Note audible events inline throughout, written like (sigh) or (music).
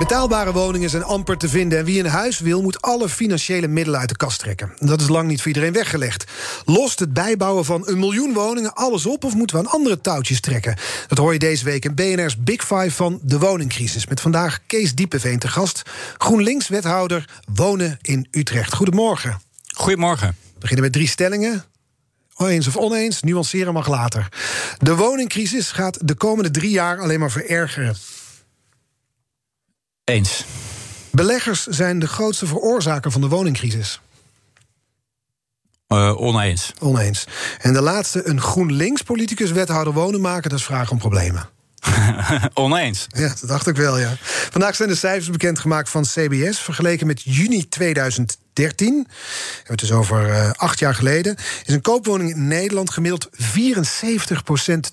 Betaalbare woningen zijn amper te vinden en wie een huis wil moet alle financiële middelen uit de kast trekken. Dat is lang niet voor iedereen weggelegd. Lost het bijbouwen van een miljoen woningen alles op of moeten we aan andere touwtjes trekken? Dat hoor je deze week in BNR's Big Five van de woningcrisis. Met vandaag Kees Diepeveen te gast, GroenLinks-wethouder wonen in Utrecht. Goedemorgen. Goedemorgen. We beginnen met drie stellingen. Eens of oneens, nuanceren mag later. De woningcrisis gaat de komende drie jaar alleen maar verergeren. Eens. Beleggers zijn de grootste veroorzaker van de woningcrisis. Uh, oneens. Oneens. En de laatste, een GroenLinks-politicus wethouder wonen maken, dat is vragen om problemen. (laughs) Oneens. Ja, dat dacht ik wel, ja. Vandaag zijn de cijfers bekendgemaakt van CBS... vergeleken met juni 2013. We hebben het dus over uh, acht jaar geleden. Is een koopwoning in Nederland gemiddeld 74%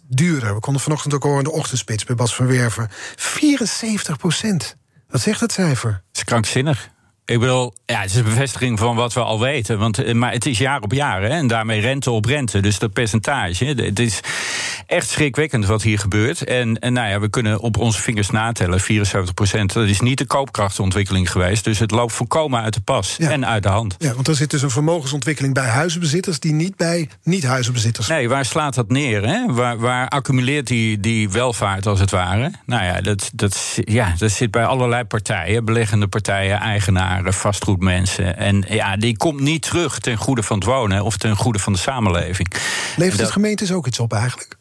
duurder. We konden vanochtend ook horen in de ochtendspits bij Bas van Werven. 74 Wat zegt dat cijfer? Dat is krankzinnig. Ik bedoel, ja, het is een bevestiging van wat we al weten. Want, eh, maar het is jaar op jaar hè, en daarmee rente op rente. Dus dat percentage. Het is echt schrikwekkend wat hier gebeurt. En, en nou ja, we kunnen op onze vingers natellen: 74 procent. Dat is niet de koopkrachtontwikkeling geweest. Dus het loopt volkomen uit de pas en uit de hand. Ja, want er zit dus een vermogensontwikkeling bij huizenbezitters die niet bij niet-huizenbezitters. Nee, waar slaat dat neer? Hè? Waar, waar accumuleert die, die welvaart als het ware? Nou ja dat, dat, ja, dat zit bij allerlei partijen, beleggende partijen, eigenaren vastgoedmensen. En ja, die komt niet terug ten goede van het wonen of ten goede van de samenleving. Levert het gemeentes ook iets op eigenlijk?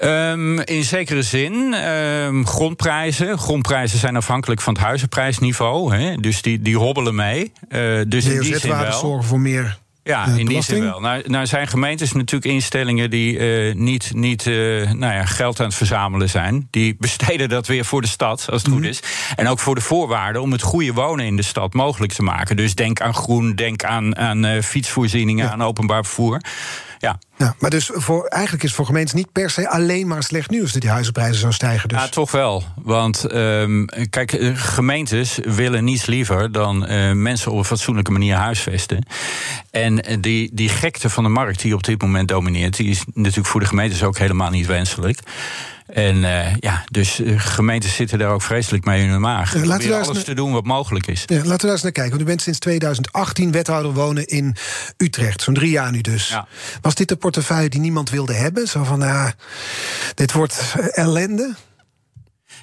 Um, in zekere zin. Um, grondprijzen. Grondprijzen zijn afhankelijk van het huizenprijsniveau. Hè, dus die, die hobbelen mee. Uh, dus in die zin wel. zorgen voor meer ja, in die zin wel. Nou, nou zijn gemeentes natuurlijk instellingen die uh, niet, niet uh, nou ja, geld aan het verzamelen zijn. Die besteden dat weer voor de stad, als het goed mhm. is. En ook voor de voorwaarden om het goede wonen in de stad mogelijk te maken. Dus denk aan groen, denk aan, aan uh, fietsvoorzieningen, aan openbaar vervoer. Ja. ja. Maar dus voor, eigenlijk is voor gemeentes niet per se alleen maar slecht nieuws dat die huizenprijzen zo stijgen. Dus. Ja, toch wel. Want um, kijk, eh, gemeentes willen niets liever dan uh, mensen op een fatsoenlijke manier huisvesten. En eh, die, die gekte van de markt die op dit moment domineert, die is natuurlijk voor de gemeentes ook helemaal niet wenselijk. En uh, ja, dus gemeentes zitten daar ook vreselijk mee in hun maag. Laten we alles te doen wat mogelijk is. Ja, laten we daar eens naar kijken. Want u bent sinds 2018 wethouder wonen in Utrecht. Zo'n drie jaar nu dus. Ja. Was dit de portefeuille die niemand wilde hebben? Zo van, uh, dit wordt ellende?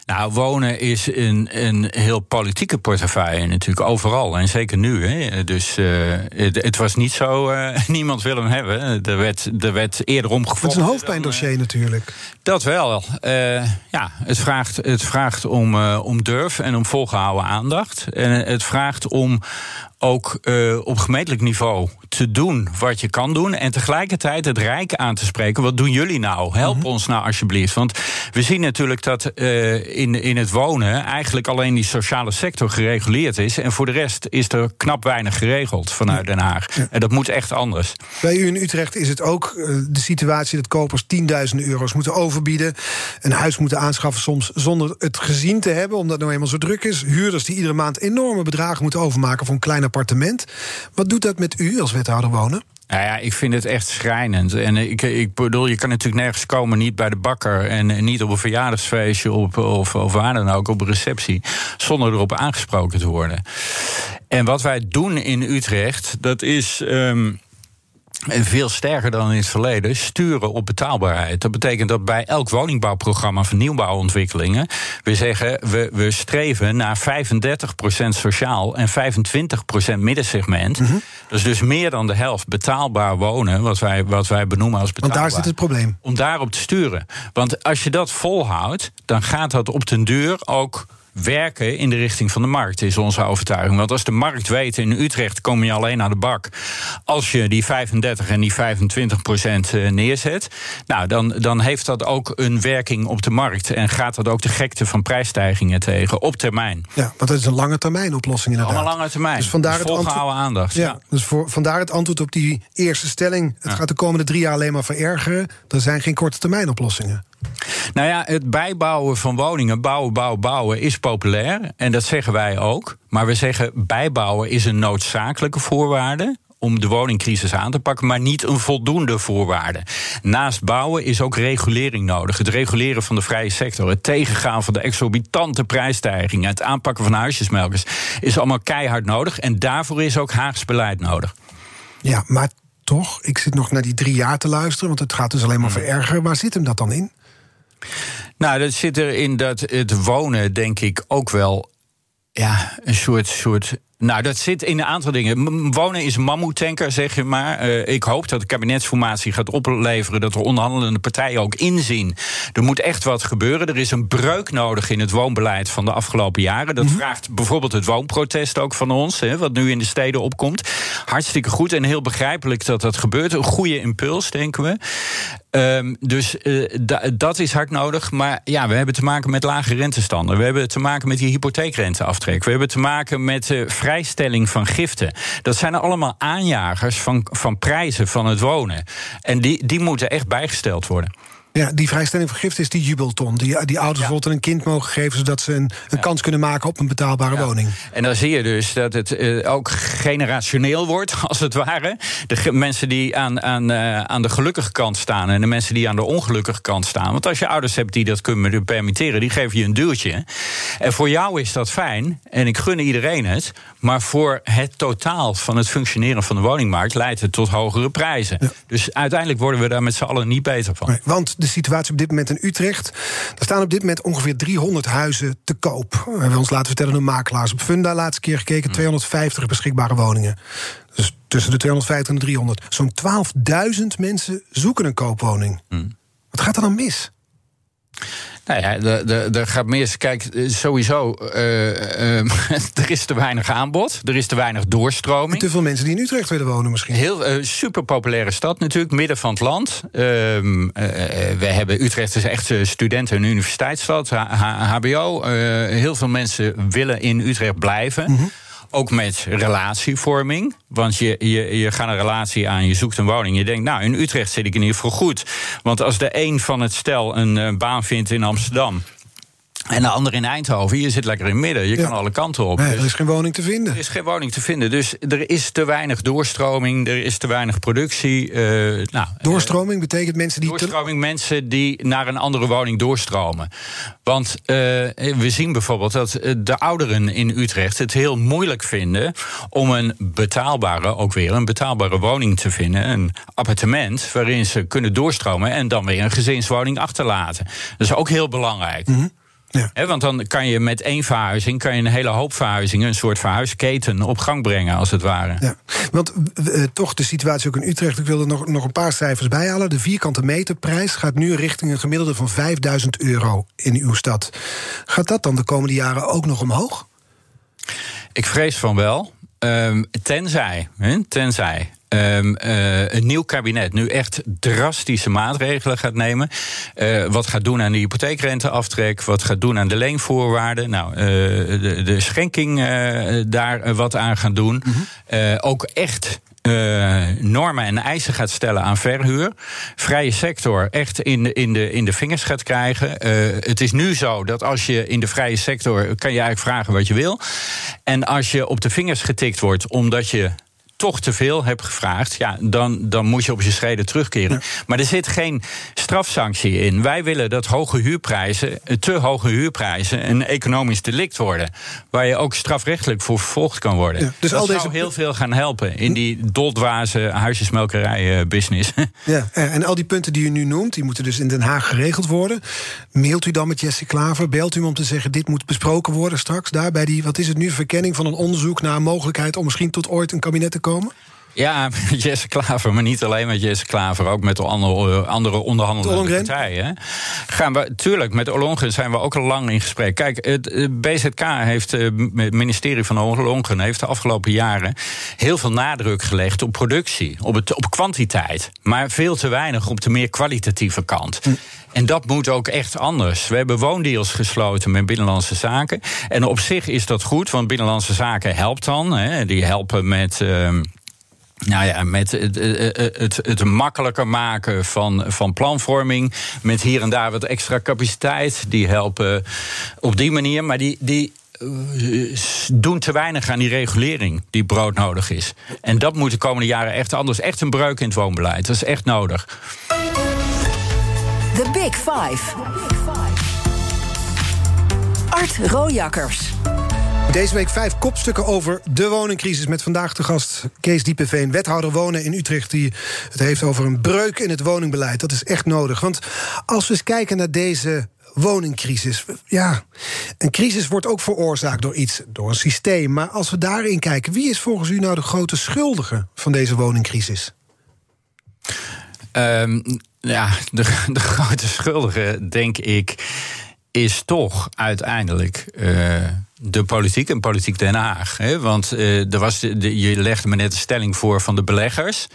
Nou, wonen is een, een heel politieke portefeuille natuurlijk overal. En zeker nu. Hè. Dus uh, het, het, was niet zo, uh, (laughs) niemand wil hem hebben. Er werd, er werd eerder omgevochten. Het is een hoofdpijndossier dan, uh, natuurlijk. Dat wel. ja, het vraagt, het vraagt om, om durf en om volgehouden aandacht. En het vraagt om ook uh, op gemeentelijk niveau te doen wat je kan doen. En tegelijkertijd het Rijk aan te spreken. Wat doen jullie nou? Help mhm. ons nou alsjeblieft. Want we zien natuurlijk dat uh, in, in het wonen eigenlijk alleen die sociale sector gereguleerd is. En voor de rest is er knap weinig geregeld vanuit Den Haag. En dat moet echt anders. Bij u in Utrecht is het ook uh, de situatie dat kopers 10.000 euro's moeten overbieden. Een huis moeten aanschaffen soms zonder het gezien te hebben. Omdat het nou eenmaal zo druk is. Huurders die iedere maand enorme bedragen moeten overmaken voor een kleine appartement. Wat doet dat met u als wethouder wonen? Nou ja, ik vind het echt schrijnend. En ik, ik bedoel, je kan natuurlijk nergens komen, niet bij de bakker en niet op een verjaardagsfeestje op, of, of waar dan ook, op een receptie, zonder erop aangesproken te worden. En wat wij doen in Utrecht, dat is. Um, en veel sterker dan in het verleden, sturen op betaalbaarheid. Dat betekent dat bij elk woningbouwprogramma van nieuwbouwontwikkelingen we zeggen we, we streven naar 35% sociaal en 25% middensegment. Mm Dat is dus meer dan de helft betaalbaar wonen, wat wij, wat wij benoemen als betaalbaar. Want daar zit het probleem. Om daarop te sturen. Want als je dat volhoudt, dan gaat dat op den duur ook werken in de richting van de markt, is onze overtuiging. Want als de markt weet, in Utrecht kom je alleen aan de bak als je die 35 en die 25 procent eh, neerzet. Nou, dan, dan heeft dat ook een werking op de markt. En gaat dat ook de gekte van prijsstijgingen tegen op termijn. Ja, want dat is een lange termijn oplossing inderdaad. Allemaal lange termijn. Dus vandaar dus het antwoord, aandacht. Ja, Dus voor, vandaar het antwoord op die eerste stelling. Het gaat de komende drie jaar alleen maar verergeren. Er zijn geen korte termijn oplossingen. Nou ja, het bijbouwen van woningen, bouwen, bouwen, bouwen, is populair. En dat zeggen wij ook. Maar we zeggen bijbouwen is een noodzakelijke voorwaarde om de woningcrisis aan te pakken, maar niet een voldoende voorwaarde. Naast bouwen is ook regulering nodig. Het reguleren van de vrije sector, het tegengaan van de exorbitante prijsstijgingen, het aanpakken van huisjesmelkers is allemaal keihard nodig. En daarvoor is ook Haags beleid nodig. Ja, maar toch, ik zit nog naar die drie jaar te luisteren, want het gaat dus alleen maar Hmm. verergeren. Waar zit hem dat dan in? Nou, dat zit erin dat het wonen, denk ik, ook wel ja, een soort, soort nou, dat zit in een aantal dingen. Wonen is mammoetanker, zeg je maar. Eh, ik hoop dat de kabinetsformatie gaat opleveren... dat de onderhandelende partijen ook inzien. Er moet echt wat gebeuren. Er is een breuk nodig in het woonbeleid van de afgelopen jaren. Dat vraagt bijvoorbeeld het woonprotest ook van ons... Hè, wat nu in de steden opkomt. Hartstikke goed en heel begrijpelijk dat dat gebeurt. Een goede impuls, denken we. Ehm, dus eh, da- dat is hard nodig. Maar ja, we hebben te maken met lage rentestanden. We hebben te maken met die hypotheekrenteaftrek. We hebben te maken met uh, vrijstelling van giften. Dat zijn allemaal aanjagers van, van prijzen van het wonen. En die, die moeten echt bijgesteld worden. Ja, die vrijstelling van gift is die jubelton. Die, die ouders bijvoorbeeld een kind mogen geven... zodat ze een, een kans kunnen maken op een betaalbare woning. En dan zie je dus dat het uh, ook generationeel wordt, (laughs) als het ware. De mensen die aan, aan, uh, aan de gelukkige kant staan... en de mensen die aan de ongelukkige kant staan. Want als je ouders hebt die dat kunnen permitteren... die geven je een duwtje. En voor jou is dat fijn, en ik gun iedereen het... maar voor het totaal van het functioneren van de woningmarkt... leidt het tot hogere prijzen. Dus uiteindelijk worden we daar met z'n allen niet beter van. Nee, want de situatie op dit moment in Utrecht. Er staan op dit moment ongeveer 300 huizen te koop. We hebben ons laten vertellen door makelaars. Op Funda laatste keer gekeken, 250 beschikbare woningen. Dus tussen de 250 en de 300. Zo'n 12.000 mensen zoeken een koopwoning. Hmm. Wat gaat er dan mis? Nou ja, er gaat mis. Kijk, sowieso, uh, uh, (laughs) er is te weinig aanbod. Er is te weinig doorstroming. En te veel mensen die in Utrecht willen wonen misschien. Heel uh, super populaire stad natuurlijk, midden van het land. we hebben Utrecht is echt studenten- en universiteitsstad, HBO. heel veel mensen willen in Utrecht blijven. Mm -hmm. Ook met relatievorming. Want je, je, je gaat een relatie aan, je zoekt een woning. Je denkt, nou, in Utrecht zit ik in ieder geval goed. Want als de een van het stel een uh, baan vindt in Amsterdam. En de andere in Eindhoven, je zit lekker in het midden. Je ja. kan alle kanten op. Nee, er is geen woning te vinden. Er is geen woning te vinden. Dus er is te weinig doorstroming, er is te weinig productie. Uh, nou, doorstroming betekent mensen die. Doorstroming, te... mensen die naar een andere woning doorstromen. Want uh, we zien bijvoorbeeld dat de ouderen in Utrecht het heel moeilijk vinden om een betaalbare, ook weer een betaalbare woning te vinden. Een appartement waarin ze kunnen doorstromen en dan weer een gezinswoning achterlaten. Dat is ook heel belangrijk. Mm -hmm. Ja. He, want dan kan je met één verhuizing kan je een hele hoop verhuizingen, een soort verhuisketen op gang brengen, als het ware. Ja. Want uh, toch de situatie ook in Utrecht. Ik wil er nog, nog een paar cijfers bij halen. De vierkante meterprijs gaat nu richting een gemiddelde van 5000 euro in uw stad. Gaat dat dan de komende jaren ook nog omhoog? Ik vrees van wel. Um, tenzij, hè, tenzij Um, uh, een nieuw kabinet nu echt drastische maatregelen gaat nemen. Uh, wat gaat doen aan de hypotheekrenteaftrek? Wat gaat doen aan de leenvoorwaarden? Nou, uh, de, de, schenking daar wat aan gaan doen. Mm -hmm. ook echt. Uh, normen en eisen gaat stellen aan verhuur. Vrije sector echt in de, in de, in de vingers gaat krijgen. Uh, het is nu zo dat als je in de vrije sector. kan je eigenlijk vragen wat je wil. En als je op de vingers getikt wordt omdat je toch te veel hebt gevraagd, ja, dan, dan moet je op je schreden terugkeren. Ja. Maar er zit geen strafsanctie in. Wij willen dat hoge huurprijzen, te hoge huurprijzen, een economisch delict worden. Waar je ook strafrechtelijk voor vervolgd kan worden. Ja, dus dat al zou deze... heel veel gaan helpen in die doldwaze huisjesmelkerij-business. Ja, en al die punten die u nu noemt, die moeten dus in Den Haag geregeld worden. Mailt u dan met Jesse Klaver? Belt u hem om te zeggen: dit moet besproken worden straks? Daar bij die, wat is het nu, verkenning van een onderzoek naar een mogelijkheid om misschien tot ooit een kabinet te komen? Ja, met Jesse Klaver, maar niet alleen met Jesse Klaver, ook met andere, andere onderhandelende partijen. Gaan we, tuurlijk, met Ollongren zijn we ook al lang in gesprek. Kijk, het eh, BZK heeft, eh, het ministerie van Ollongren heeft de afgelopen jaren heel veel nadruk gelegd op productie, op, het, op kwantiteit, maar veel te weinig op de meer kwalitatieve kant. En dat moet ook echt anders. We hebben woondeals gesloten met Binnenlandse Zaken. En op zich is dat goed, want Binnenlandse Zaken helpt dan. Hè, die helpen met. ehm, nou ja, met het, het, het, het makkelijker maken van, van planvorming. Met hier en daar wat extra capaciteit. Die helpen op die manier. Maar die. die eh, doen te weinig aan die regulering die broodnodig is. En dat moet de komende jaren echt anders. Echt een breuk in het woonbeleid. Dat is echt nodig. The Big Five. Art Rojakkers. Deze week vijf kopstukken over de woningcrisis. Met vandaag de gast Kees Diepeveen, wethouder wonen in Utrecht. Die het heeft over een breuk in het woningbeleid. Dat is echt nodig. Want als we eens kijken naar deze woningcrisis. Ja, een crisis wordt ook veroorzaakt door iets, door een systeem. Maar als we daarin kijken, wie is volgens u nou de grote schuldige van deze woningcrisis? Ehm, ja, de, de grote schuldige, denk ik, is toch uiteindelijk eh, de politiek en politiek Den Haag. Hè? Want eh, er was de, je legde me net de stelling voor van de beleggers.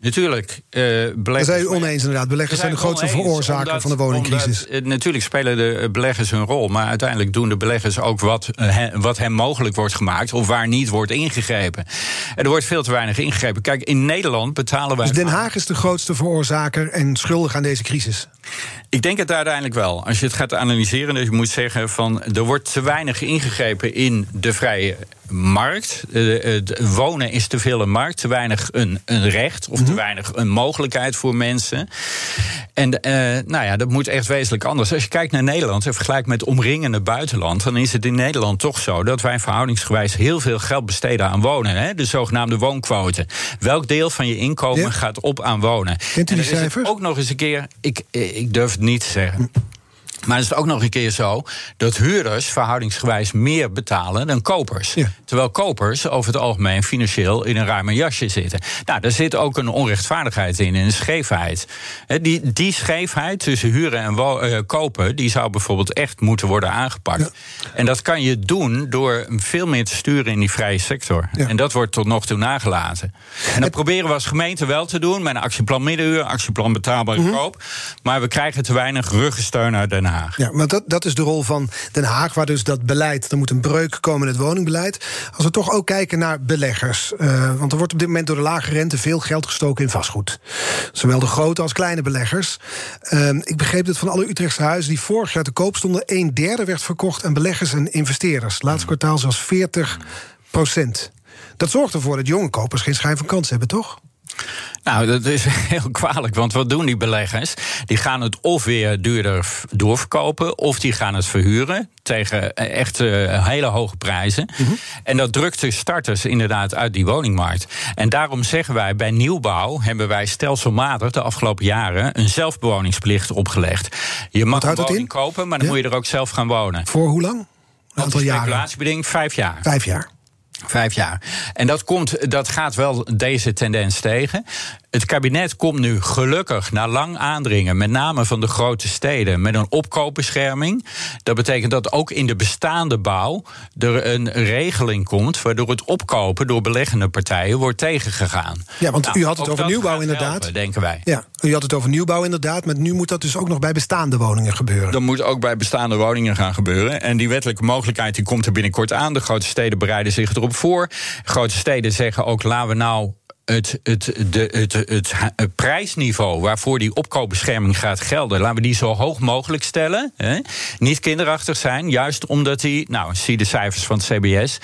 Natuurlijk, Daar beleggers. zijn u oneens inderdaad. Beleggers zijn de grootste veroorzaker omdat- van de woningcrisis. omdat, natuurlijk spelen de eh, beleggers hun rol, maar uiteindelijk doen de beleggers ook wat, eh, he- wat hen mogelijk wordt gemaakt of waar niet wordt ingegrepen. En er wordt veel te weinig ingegrepen. Kijk, in Nederland betalen wij. Dus Den Haag is de grootste veroorzaker en schuldig aan deze crisis. Ik denk het uiteindelijk wel. Als je het gaat analyseren, dus je moet zeggen van er wordt te weinig ingegrepen in de vrije markt. Eh, Het wonen is te veel een markt, te weinig een, een recht of te weinig een mogelijkheid voor mensen. En eh, nou ja, dat moet echt wezenlijk anders. Als je kijkt naar Nederland en vergelijkt met omringende buitenland, dan is het in Nederland toch zo dat wij verhoudingsgewijs heel veel geld besteden aan wonen. Hè? De zogenaamde woonquote. Welk deel van je inkomen Ja. gaat op aan wonen? Kent u die cijfers? Ook nog eens een keer, ik, eh, ik durf het niet te zeggen. Maar het is ook nog een keer zo dat huurders verhoudingsgewijs meer betalen dan kopers. Ja. Terwijl kopers over het algemeen financieel in een ruime jasje zitten. Nou, daar zit ook een onrechtvaardigheid in, en een scheefheid. Hè, Die, die scheefheid tussen huren en eh, kopen, die zou bijvoorbeeld echt moeten worden aangepakt. En dat kan je doen door veel meer te sturen in die vrije sector. Ja. En dat wordt tot nog toe nagelaten. En dat proberen we als gemeente wel te doen met een actieplan middenhuur, actieplan betaalbare Mhm. koop. Maar we krijgen te weinig ruggensteun uit Den Haag. Ja, maar dat, dat is de rol van Den Haag, waar dus dat beleid, er moet een breuk komen in het woningbeleid. Als we toch ook kijken naar beleggers, eh, want er wordt op dit moment door de lage rente veel geld gestoken in vastgoed. Zowel de grote als kleine beleggers. Eh, ik begreep dat van alle Utrechtse huizen die vorig jaar te koop stonden, een derde werd verkocht aan beleggers en investeerders. Laatste kwartaal zelfs 40 procent. Dat zorgt ervoor dat jonge kopers geen schijn van kans hebben, toch? Nou, dat is (laughs) heel kwalijk, want wat doen die beleggers? Die gaan het of weer duurder doorverkopen, of die gaan het verhuren tegen eh, echt eh, hele hoge prijzen. En dat drukt de starters inderdaad uit die woningmarkt. En daarom zeggen wij, bij nieuwbouw hebben wij stelselmatig de afgelopen jaren een zelfbewoningsplicht opgelegd. Je mag een woning in? kopen, maar dan Ja. moet je er ook zelf gaan wonen. Voor hoe lang? Een aantal jaren. Speculatiebeding, vijf jaar. Vijf jaar. Vijf jaar. En dat, komt, dat gaat wel deze tendens tegen. Het kabinet komt nu gelukkig na lang aandringen, met name van de grote steden, met een opkoopbescherming. Dat betekent dat ook in de bestaande bouw er een regeling komt waardoor het opkopen door beleggende partijen wordt tegengegaan. Ja, want Nou, u had het over nieuwbouw inderdaad. helpen, denken wij. Ja, u had het over nieuwbouw inderdaad, maar nu moet dat dus ook nog bij bestaande woningen gebeuren. Dat moet ook bij bestaande woningen gaan gebeuren. En die wettelijke mogelijkheid die komt er binnenkort aan. De grote steden bereiden zich erop voor. Grote steden zeggen ook: laten we nou. Het, het, de, het, het, het prijsniveau waarvoor die opkoopbescherming gaat gelden, laten we die zo hoog mogelijk stellen. Hè? Niet kinderachtig zijn, juist omdat die, nou, zie de cijfers van het CBS,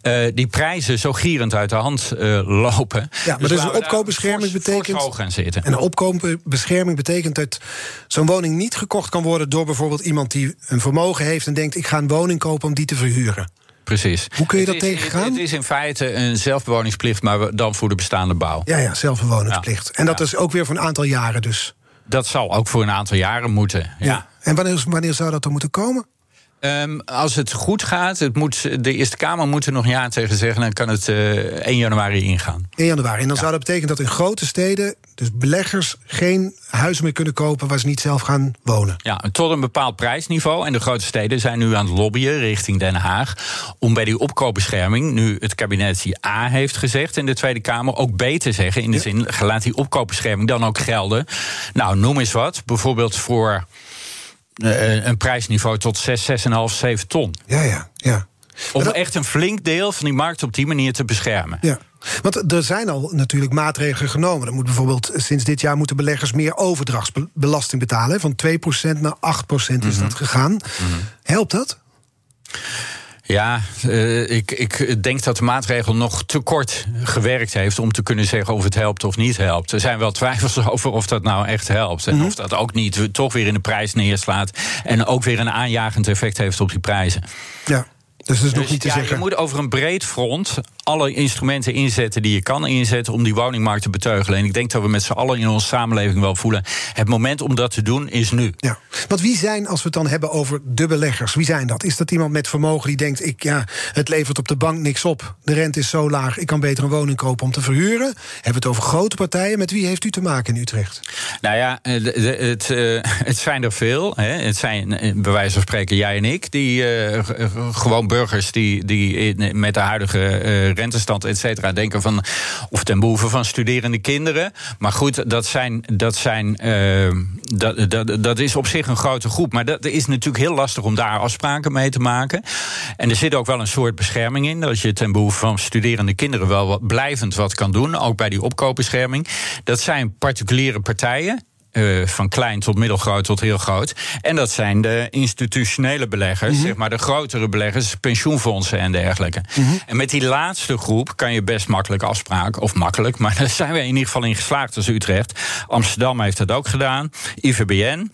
eh, die prijzen zo gierend uit de hand eh, lopen. Ja, maar dus laten een opkoopbescherming fors- betekent- fors gaan zitten. En een opkoopbescherming betekent dat zo'n woning niet gekocht kan worden door bijvoorbeeld iemand die een vermogen heeft en denkt: ik ga een woning kopen om die te verhuren. Precies. Hoe kun je Het dat is- tegengaan? Het, het is in feite een zelfbewoningsplicht, maar dan voor de bestaande bouw. Ja, ja, zelfbewoningsplicht. En dat Ja. is ook weer voor een aantal jaren dus. Dat zal ook voor een aantal jaren moeten. Ja. En wanneer, wanneer zou dat dan moeten komen? Um, als het goed gaat, het moet, de Eerste Kamer moet er nog ja tegen zeggen... dan kan het uh, 1 januari ingaan. 1 januari. En dan ja. zou dat betekenen dat in grote steden... dus beleggers geen huizen meer kunnen kopen... waar ze niet zelf gaan wonen. Ja, tot een bepaald prijsniveau. En de grote steden zijn nu aan het lobbyen richting Den Haag... om bij die opkoopbescherming, nu het kabinet die A heeft gezegd... in de Tweede Kamer, ook B te zeggen. In de ja. zin, laat die opkoopbescherming dan ook gelden. Nou, noem eens wat. Bijvoorbeeld voor uh, een prijsniveau tot 6, 6,5, 7 ton. Ja, ja, ja. Om dat... echt een flink deel van die markt op die manier te beschermen. Ja. Want er zijn al natuurlijk maatregelen genomen. Er moet bijvoorbeeld sinds dit jaar moeten beleggers meer overdrachtsbelasting betalen. Van 2% naar 8% is mm -hmm. dat gegaan. Mm -hmm. Helpt dat? Ja, uh, ik, ik denk dat de maatregel nog te kort gewerkt heeft om te kunnen zeggen of het helpt of niet helpt. Er zijn wel twijfels (laughs) over of dat nou echt helpt. En mm -hmm. of dat ook niet toch weer in de prijs neerslaat. En ook weer een aanjagend effect heeft op die prijzen. Ja. Dus dat is nog dus, niet te ja, zeggen. Je moet over een breed front alle instrumenten inzetten die je kan inzetten om die woningmarkt te beteugelen. En ik denk dat we met z'n allen in onze samenleving wel voelen. Het moment om dat te doen is nu. Ja. Want wie zijn, als we het dan hebben over de beleggers, wie zijn dat? Is dat iemand met vermogen die denkt: ik, ja, het levert op de bank niks op. De rente is zo laag, ik kan beter een woning kopen om te verhuren? Hebben we het over grote partijen? Met wie heeft u te maken in Utrecht? Nou ja, het, het, (laughs) het zijn er veel. Het zijn bij wijze van spreken jij en ik, die uh, gewoon burgers die, die met de huidige uh, rentestand, et cetera, denken van. of ten behoeve van studerende kinderen. Maar goed, dat, zijn, dat, zijn, uh, dat, dat, dat is op zich een grote groep. Maar dat is natuurlijk heel lastig om daar afspraken mee te maken. En er zit ook wel een soort bescherming in. Dat je ten behoeve van studerende kinderen wel wat blijvend wat kan doen. Ook bij die opkoopbescherming. Dat zijn particuliere partijen. Uh, van klein tot middelgroot tot heel groot. En dat zijn de institutionele beleggers, mm -hmm. zeg maar de grotere beleggers, pensioenfondsen en dergelijke. Mm -hmm. En met die laatste groep kan je best makkelijk afspraken, of makkelijk, (laughs) maar daar zijn we in ieder geval in geslaagd als Utrecht. Amsterdam heeft dat ook gedaan, IVBN.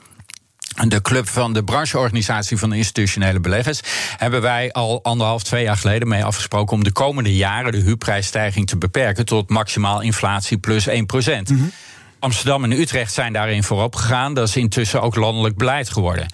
De club van de brancheorganisatie van de institutionele beleggers hebben wij al anderhalf, twee jaar geleden mee afgesproken om de komende jaren de huurprijsstijging te beperken tot maximaal inflatie plus 1 procent. Mm -hmm. Amsterdam en Utrecht zijn daarin voorop gegaan. Dat is intussen ook landelijk beleid geworden.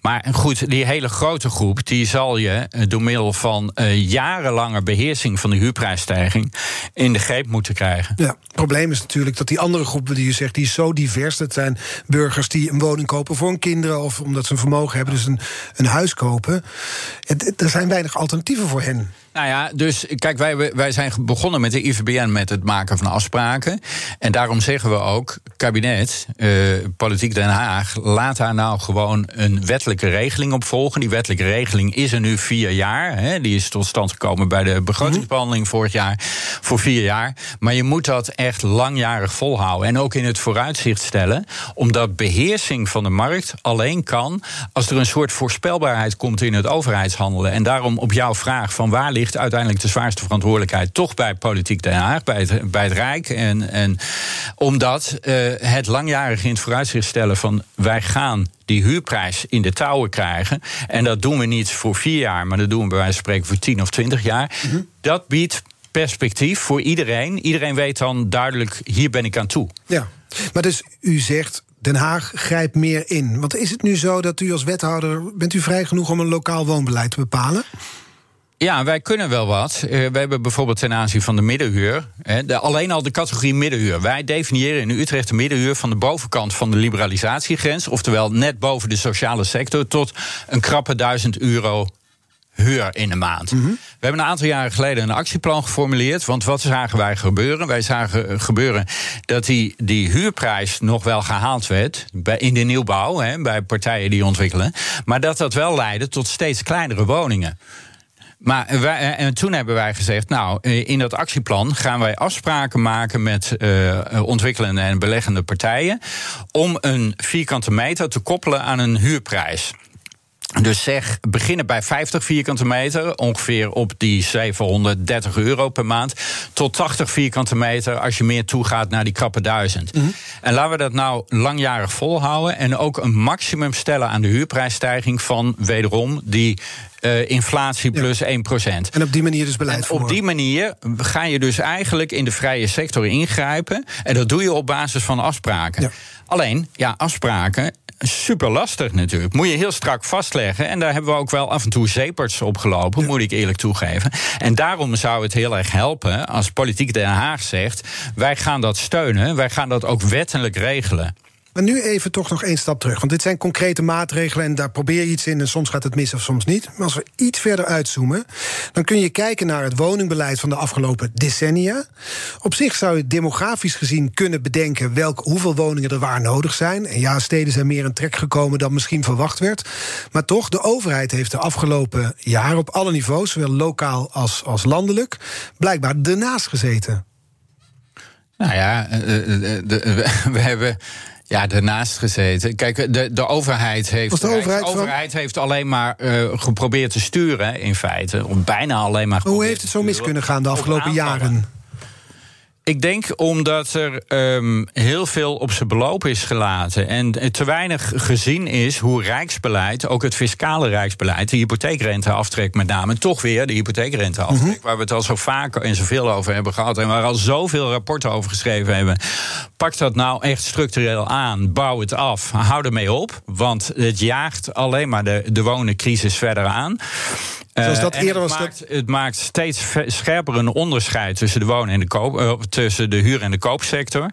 Maar goed, die hele grote groep, die zal je door middel van uh, jarenlange beheersing van de huurprijsstijging in de greep moeten krijgen. Ja, het probleem is natuurlijk dat die andere groepen die je zegt, die zo divers. Zijn burgers die een woning kopen voor hun kinderen of omdat ze een vermogen hebben, dus een, een huis kopen. Er zijn weinig alternatieven voor hen. Nou ja, dus kijk, wij, wij zijn begonnen met de IVBN met het maken van afspraken. En daarom zeggen we ook, kabinet, uh, politiek Den Haag, laat daar nou gewoon een wettelijke regeling op volgen. Die wettelijke regeling is er nu vier jaar. Hè, die is tot stand gekomen bij de begrotingsbehandeling vorig jaar voor vier jaar. Maar je moet dat echt langjarig volhouden. En ook in het vooruitzicht stellen, omdat beheersing van de markt alleen kan als er een soort voorspelbaarheid komt in het overheidshandelen. En daarom op jouw vraag van waar ligt uiteindelijk de zwaarste verantwoordelijkheid toch bij politiek Den Haag, bij het, bij het Rijk. En, en omdat uh, het langjarig in het vooruitzicht stellen van wij gaan die huurprijs in de touwen krijgen. En dat doen we niet voor vier jaar, maar dat doen we bij wijze van spreken voor tien of twintig jaar. Mm -hmm. Dat biedt perspectief voor iedereen. Iedereen weet dan duidelijk, hier ben ik aan toe. Ja, maar dus u zegt Den Haag grijpt meer in. Want is het nu zo dat u als wethouder... bent u vrij genoeg om een lokaal woonbeleid te bepalen? Ja, wij kunnen wel wat. Uh, we hebben bijvoorbeeld ten aanzien van de middenhuur. Hè, de, alleen al de categorie middenhuur. Wij definiëren in Utrecht de middenhuur van de bovenkant van de liberalisatiegrens. Oftewel net boven de sociale sector. tot een krappe duizend euro huur in de maand. Mm -hmm. We hebben een aantal jaren geleden een actieplan geformuleerd. Want wat zagen wij gebeuren? Wij zagen gebeuren dat die, die huurprijs nog wel gehaald werd. Bij, in de nieuwbouw, hè, bij partijen die ontwikkelen. Maar dat dat wel leidde tot steeds kleinere woningen. Maar wij, en toen hebben wij gezegd, nou, in dat actieplan gaan wij afspraken maken met uh, ontwikkelende en beleggende partijen om een vierkante meter te koppelen aan een huurprijs. Dus zeg, beginnen bij 50 vierkante meter, ongeveer op die 730 euro per maand, tot 80 vierkante meter als je meer toegaat naar die krappe duizend. Mm -hmm. En laten we dat nou langjarig volhouden en ook een maximum stellen aan de huurprijsstijging van wederom die uh, inflatie plus ja. 1%. En op die manier dus beleid en. Op die manier ga je dus eigenlijk in de vrije sector ingrijpen. En dat doe je op basis van afspraken. Ja. Alleen, ja, afspraken super lastig natuurlijk. Moet je heel strak vastleggen. En daar hebben we ook wel af en toe zeeperts op gelopen, moet ik eerlijk toegeven. En daarom zou het heel erg helpen als politiek Den Haag zegt: wij gaan dat steunen, wij gaan dat ook wettelijk regelen. Maar nu even toch nog één stap terug. Want dit zijn concrete maatregelen en daar probeer je iets in... en soms gaat het mis of soms niet. Maar als we iets verder uitzoomen... dan kun je kijken naar het woningbeleid van de afgelopen decennia. Op zich zou je demografisch gezien kunnen bedenken... Welk, hoeveel woningen er waar nodig zijn. En ja, steden zijn meer in trek gekomen dan misschien verwacht werd. Maar toch, de overheid heeft de afgelopen jaren... op alle niveaus, zowel lokaal als, als landelijk... blijkbaar ernaast gezeten. Nou ja, (laughs) we hebben ja, daarnaast gezeten. Kijk, de, de overheid heeft. de overheid, de overheid heeft alleen maar uh, geprobeerd te sturen, in feite. Bijna alleen maar. Hoe heeft het zo mis kunnen gaan de afgelopen jaren? Ik denk omdat er um, heel veel op zijn beloop is gelaten. En te weinig gezien is hoe rijksbeleid, ook het fiscale rijksbeleid, de hypotheekrenteaftrek met name, toch weer de hypotheekrenteaftrek, mm -hmm. waar we het al zo vaak en zoveel over hebben gehad. En waar al zoveel rapporten over geschreven hebben. Pak dat nou echt structureel aan. Bouw het af. Hou ermee op. Want het jaagt alleen maar de, de wonencrisis verder aan. Zoals dat uh, eerder het, was maakt, het maakt steeds scherper een onderscheid tussen de wonen en de koop, uh, tussen de huur- en de koopsector.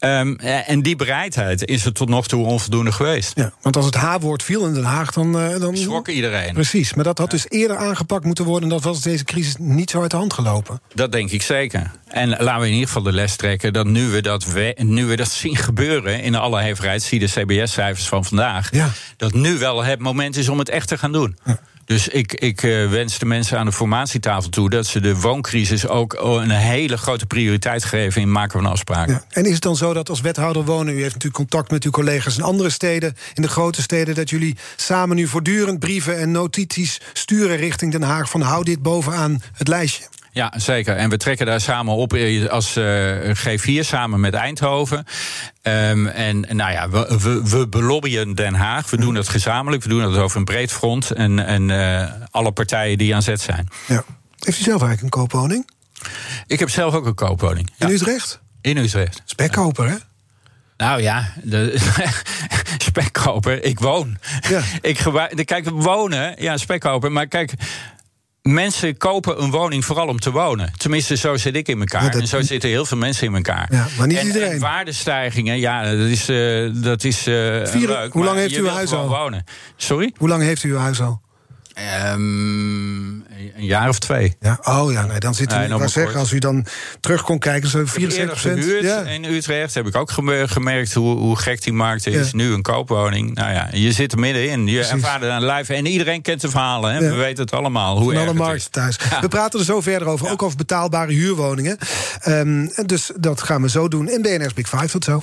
Um, en die bereidheid is er tot nog toe onvoldoende geweest. Ja, want als het H-woord viel in Den Haag, dan. Dan schrok iedereen. Precies, maar dat had dus eerder aangepakt moeten worden. En dat was deze crisis niet zo uit de hand gelopen. Dat denk ik zeker. En laten we in ieder geval de les trekken dat nu we dat, we, nu we dat zien gebeuren in alle hevigheid, zie de CBS-cijfers van vandaag, ja. dat nu wel het moment is om het echt te gaan doen. Ja. Dus ik, ik uh, wens de mensen aan de formatietafel toe dat ze de wooncrisis ook een hele grote prioriteit geven in maken van afspraken. En is het dan zo dat als wethouder wonen, u heeft natuurlijk contact met uw collega's in andere steden, in de grote steden, dat jullie samen nu voortdurend brieven en notities sturen richting Den Haag van hou dit bovenaan het lijstje? Ja, zeker. En we trekken daar samen op als uh, G4 samen met Eindhoven. Um, en nou ja, we, we, we belobbyen Den Haag. We doen dat gezamenlijk. We doen dat over een breed front. En, en uh, alle partijen die aan zet zijn. Ja. Heeft u zelf eigenlijk een koopwoning? Ik heb zelf ook een koopwoning. In. Utrecht? In Utrecht. Spekkoper, hè? Nou ja, de, (laughs) spekkoper. Ik woon. Ja. Ik, kijk, wonen, ja, spekkoper. Maar kijk, mensen kopen een woning vooral om te wonen. Tenminste, zo zit ik in elkaar. Ja, dat... En zo zitten heel veel mensen in elkaar. Ja, maar niet en, iedereen. En waardestijgingen, ja, dat is, uh, dat is uh, Vier, leuk. Hoe lang heeft u uw huis al? Wonen. Sorry? Hoe lang heeft u uw huis al? Um, een jaar of twee. Ja, oh ja, nee, dan zit u. Nee, zeggen, als u dan terug kon kijken, zo 74 procent. Ja. In Utrecht heb ik ook gemerkt hoe, hoe gek die markt is. Ja. Nu een koopwoning. Nou ja, je zit er middenin. Je Precies. ervaart het aan lijf. En iedereen kent de verhalen. Hè? Ja. We weten het allemaal. Hoe Van alle markten thuis. We praten er zo verder over. Ook over betaalbare huurwoningen. Um, dus dat gaan we zo doen. In BNR's Big Five. Tot zo.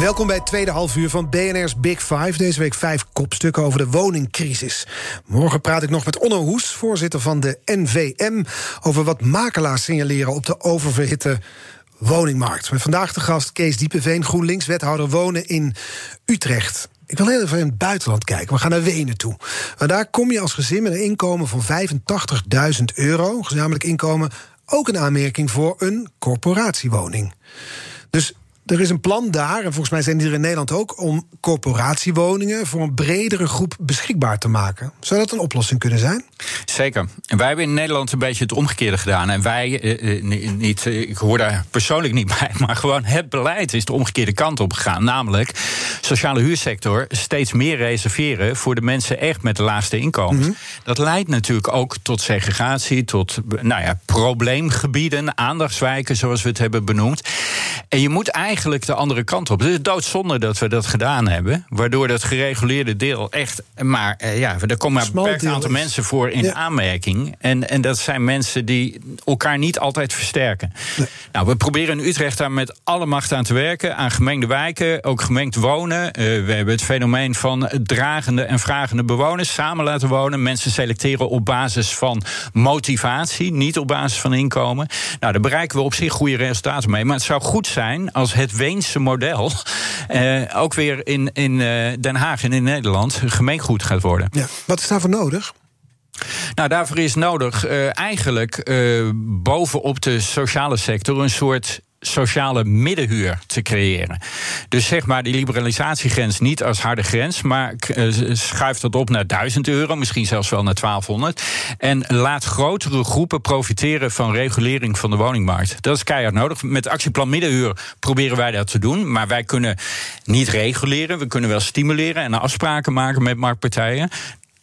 Welkom bij het tweede halfuur van BNR's Big Five. Deze week vijf kopstukken over de woningcrisis. Morgen praat ik nog met Onno Hoes, voorzitter van de NVM... over wat makelaars signaleren op de oververhitte woningmarkt. Met vandaag de gast Kees Diepeveen, GroenLinks, wethouder wonen in Utrecht. Ik wil heel even in het buitenland kijken. We gaan naar Wenen toe. Maar daar kom je als gezin met een inkomen van 85.000 euro... gezamenlijk inkomen, ook een aanmerking voor een corporatiewoning. Dus er is een plan daar, en volgens mij zijn die er in Nederland ook... om corporatiewoningen voor een bredere groep beschikbaar te maken. Zou dat een oplossing kunnen zijn? Zeker. En wij hebben in Nederland een beetje het omgekeerde gedaan. En wij, eh, niet, ik hoor daar persoonlijk niet (laughs) bij... maar gewoon het beleid is de omgekeerde kant op gegaan. Namelijk, sociale huursector steeds meer reserveren... voor de mensen echt met de laagste inkomens. Mm -hmm. Dat leidt natuurlijk ook tot segregatie... tot nou ja, probleemgebieden, aandachtswijken, zoals we het hebben benoemd. En je moet eigenlijk eigenlijk de andere kant op. Het is doodzonde dat we dat gedaan hebben. Waardoor dat gereguleerde deel echt. Maar uh, ja, er komen maar een beperkt aantal mensen voor in aanmerking. En, en dat zijn mensen die elkaar niet altijd versterken. Nou, we proberen in Utrecht daar met alle macht aan te werken. Aan gemengde wijken, ook gemengd wonen. Uh, we hebben het fenomeen van dragende en vragende bewoners samen laten wonen. Mensen selecteren op basis van motivatie, niet op basis van inkomen. Nou, daar bereiken we op zich goede resultaten mee. Maar het zou goed zijn als het Weense model uh, ook weer in, in uh, Den Haag en in Nederland gemeengoed gaat worden. Ja. Wat is daarvoor nodig? Nou, daarvoor is nodig uh, eigenlijk uh, bovenop de sociale sector een soort sociale middenhuur te creëren. Dus zeg maar die liberalisatiegrens niet als harde grens, maar uh, schuift dat op naar 1000 euro, misschien zelfs wel naar 1200. En laat grotere groepen profiteren van regulering van de woningmarkt. Dat is keihard nodig. Met actieplan middenhuur proberen wij dat te doen, maar wij kunnen niet reguleren. We kunnen wel stimuleren en afspraken maken met marktpartijen.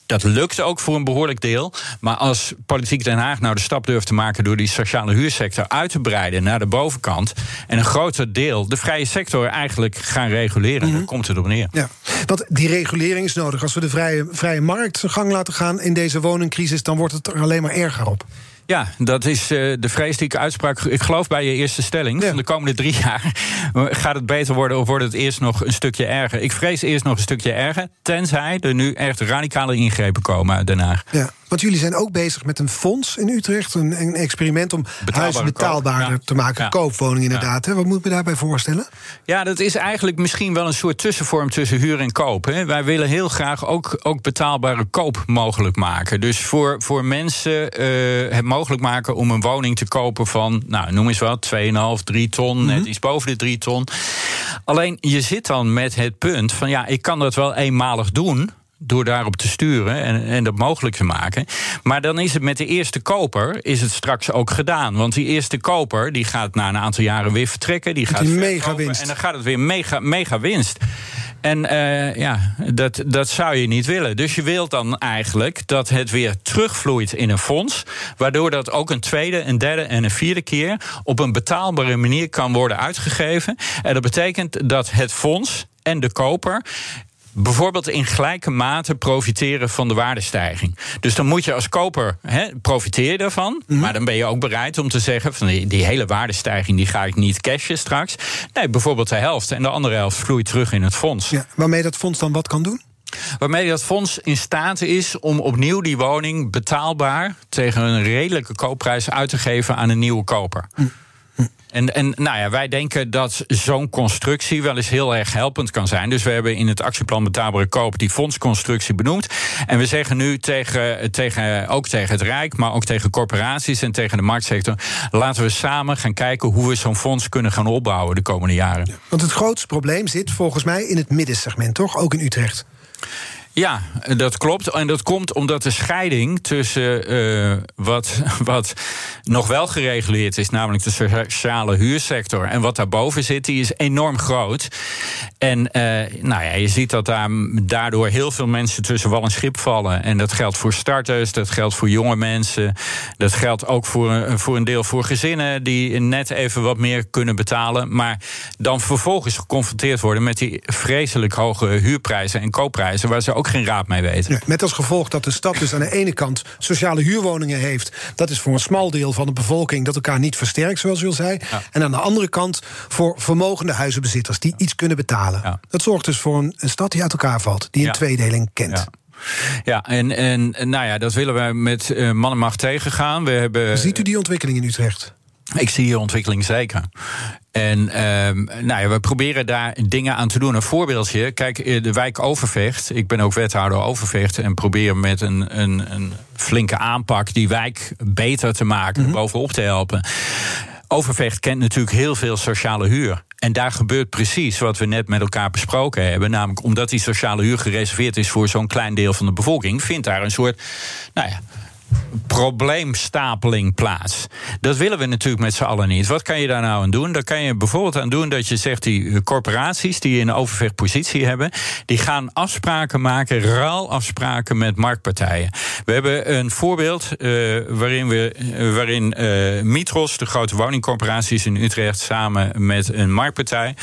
Dat lukt ook voor een behoorlijk deel. Maar als Politiek Den Haag nou de stap durft te maken door die sociale huursector uit te breiden naar de bovenkant. en een groter deel de vrije sector eigenlijk gaan reguleren, mm -hmm. dan komt het op neer. Ja, want die regulering is nodig. Als we de vrije, vrije markt gang laten gaan in deze woningcrisis, dan wordt het er alleen maar erger op. Ja, dat is uh, de vreselijke uitspraak. Ik geloof bij je eerste stelling. Ja. Van de komende drie (laughs) jaar gaat het beter worden of wordt het eerst nog een stukje erger? Ik vrees eerst nog een stukje erger, tenzij er nu echt radicale ingrepen komen uit Den Haag. Ja. Want jullie zijn ook bezig met een fonds in Utrecht. Een, een experiment om huizen betaalbaarder te maken. Ja. Koopwoning inderdaad. Ja. Wat moet ik me daarbij voorstellen? Ja, dat is eigenlijk misschien wel een soort tussenvorm tussen huur en koop. Hè. Wij willen heel graag ook, ook betaalbare koop mogelijk maken. Dus voor, voor mensen uh, het mogelijk maken om een woning te kopen van... nou, noem eens wat, 2,5, 3 ton, mm -hmm. net iets boven de 3 ton. Alleen, je zit dan met het punt van... ja, ik kan dat wel eenmalig doen door daarop te sturen en, en dat mogelijk te maken. Maar dan is het met de eerste koper is het straks ook gedaan. Want die eerste koper die gaat na een aantal jaren weer vertrekken. Die gaat die mega winst. En dan gaat het weer mega, mega winst. En uh, ja, dat, dat zou je niet willen. Dus je wilt dan eigenlijk dat het weer terugvloeit in een fonds. Waardoor dat ook een tweede, een derde en een vierde keer op een betaalbare manier kan worden uitgegeven. En dat betekent dat het fonds en de koper bijvoorbeeld in gelijke mate profiteren van de waardestijging. Dus dan moet je als koper he, profiteer daarvan. Mm -hmm. Maar dan ben je ook bereid om te zeggen: van die, die, hele waardestijging die ga ik niet cashen straks. Nee, bijvoorbeeld de helft. En de andere helft vloeit terug in het fonds. Ja, waarmee dat fonds dan wat kan doen? Waarmee dat fonds in staat is om opnieuw die woning betaalbaar tegen een redelijke koopprijs uit te geven aan een nieuwe koper. Mm. En, en nou ja, wij denken dat zo'n constructie wel eens heel erg helpend kan zijn. Dus we hebben in het actieplan Betaalbare Koop die fondsconstructie benoemd. En we zeggen nu tegen, tegen, ook tegen het Rijk, maar ook tegen corporaties en tegen de marktsector. Laten we samen gaan kijken hoe we zo'n fonds kunnen gaan opbouwen de komende jaren. Want het grootste probleem zit volgens mij in het middensegment, toch? Ook in Utrecht. Ja, dat klopt. En dat komt omdat de scheiding tussen uh, wat, (laughs) wat nog wel gereguleerd is, namelijk de sociale huursector, en wat daarboven zit, die is enorm groot. En uh, nou ja, je ziet dat daar daardoor heel veel mensen tussen wal en schip vallen. En dat geldt voor starters, dat geldt voor jonge mensen, dat geldt ook voor, voor een deel voor gezinnen die net even wat meer kunnen betalen, maar dan vervolgens geconfronteerd worden met die vreselijk hoge huurprijzen en koopprijzen, waar ze ook geen raad mee weten. Met als gevolg dat de stad dus aan de ene kant sociale huurwoningen heeft. Dat is voor een smal deel van de bevolking dat elkaar niet versterkt, zoals u al zei. Ja. En aan de andere kant voor vermogende huizenbezitters die iets kunnen betalen. Ja. Dat zorgt dus voor een, een, stad die uit elkaar valt, die een tweedeling kent. Ja, en, en nou ja, dat willen wij met uh, man en macht tegengaan. We hebben... Ziet u die ontwikkeling in Utrecht? Ik zie hier ontwikkeling zeker. En uh, nou ja, we proberen daar dingen aan te doen. Een voorbeeldje, kijk, eh, de wijk Overvecht. Ik ben ook wethouder Overvecht en probeer met een, een, een flinke aanpak die wijk beter te maken, mm -hmm. bovenop te helpen. Overvecht kent natuurlijk heel veel sociale huur. En daar gebeurt precies wat we net met elkaar besproken hebben. Namelijk omdat die sociale huur gereserveerd is voor zo'n klein deel van de bevolking, vindt daar een soort, nou ja probleemstapeling plaats. Dat willen we natuurlijk met z'n allen niet. Wat kan je daar nou aan doen? Daar kan je bijvoorbeeld aan doen dat je zegt die corporaties die een overvechtpositie hebben, die gaan afspraken maken, ruilafspraken met marktpartijen. We hebben een voorbeeld uh, waarin, we, uh, waarin Mitros, de grote woningcorporaties in Utrecht, samen met een marktpartij